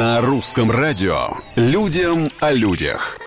На русском радио «Людям о людях».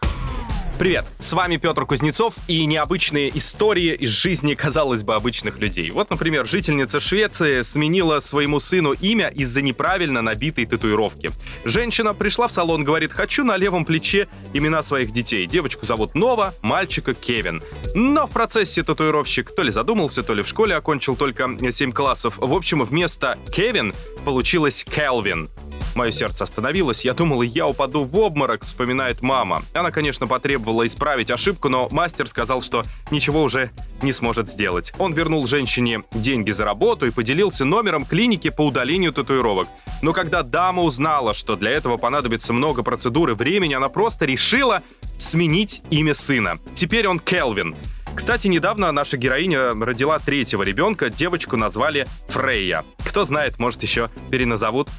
Привет, с вами Петр Кузнецов и необычные истории из жизни, казалось бы, обычных людей. Вот, например, жительница Швеции сменила своему сыну имя из-за неправильно набитой татуировки. Женщина пришла в салон, говорит, хочу на левом плече имена своих детей. Девочку зовут Нова, мальчика Кевин. Но в процессе татуировщик то ли задумался, то ли в школе окончил только 7 классов. В общем, вместо Кевин получилось Келвин. Мое сердце остановилось, я думал, я упаду в обморок, вспоминает мама. Она, конечно, потребовала исправить ошибку, но мастер сказал, что ничего уже не сможет сделать. Он вернул женщине деньги за работу и поделился номером клиники по удалению татуировок. Но когда дама узнала, что для этого понадобится много процедур и времени, она просто решила сменить имя сына. Теперь он Келвин. Кстати, недавно наша героиня родила третьего ребенка, девочку назвали Фрейя. Кто знает, может еще переназовут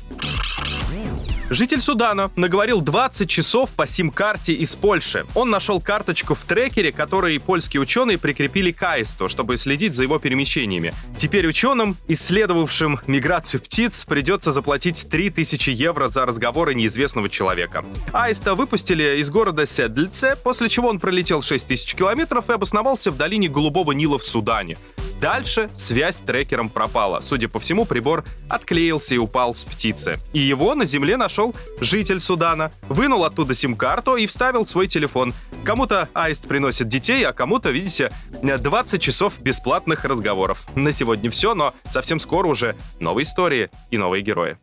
Житель Судана наговорил 20 часов по сим-карте из Польши. Он нашел карточку в трекере, который польские ученые прикрепили к аисту, чтобы следить за его перемещениями. Теперь ученым, исследовавшим миграцию птиц, придется заплатить 3000 евро за разговоры неизвестного человека. Аиста выпустили из города Седльце, после чего он пролетел 6000 километров и обосновался в долине Голубого Нила в Судане. Дальше связь с трекером пропала. Судя по всему, прибор отклеился и упал с птицы. И его на земле нашел житель Судана. Вынул оттуда сим-карту и вставил свой телефон. Кому-то аист приносит детей, а кому-то, видите, 20 часов бесплатных разговоров. На сегодня все, но совсем скоро уже новые истории и новые герои.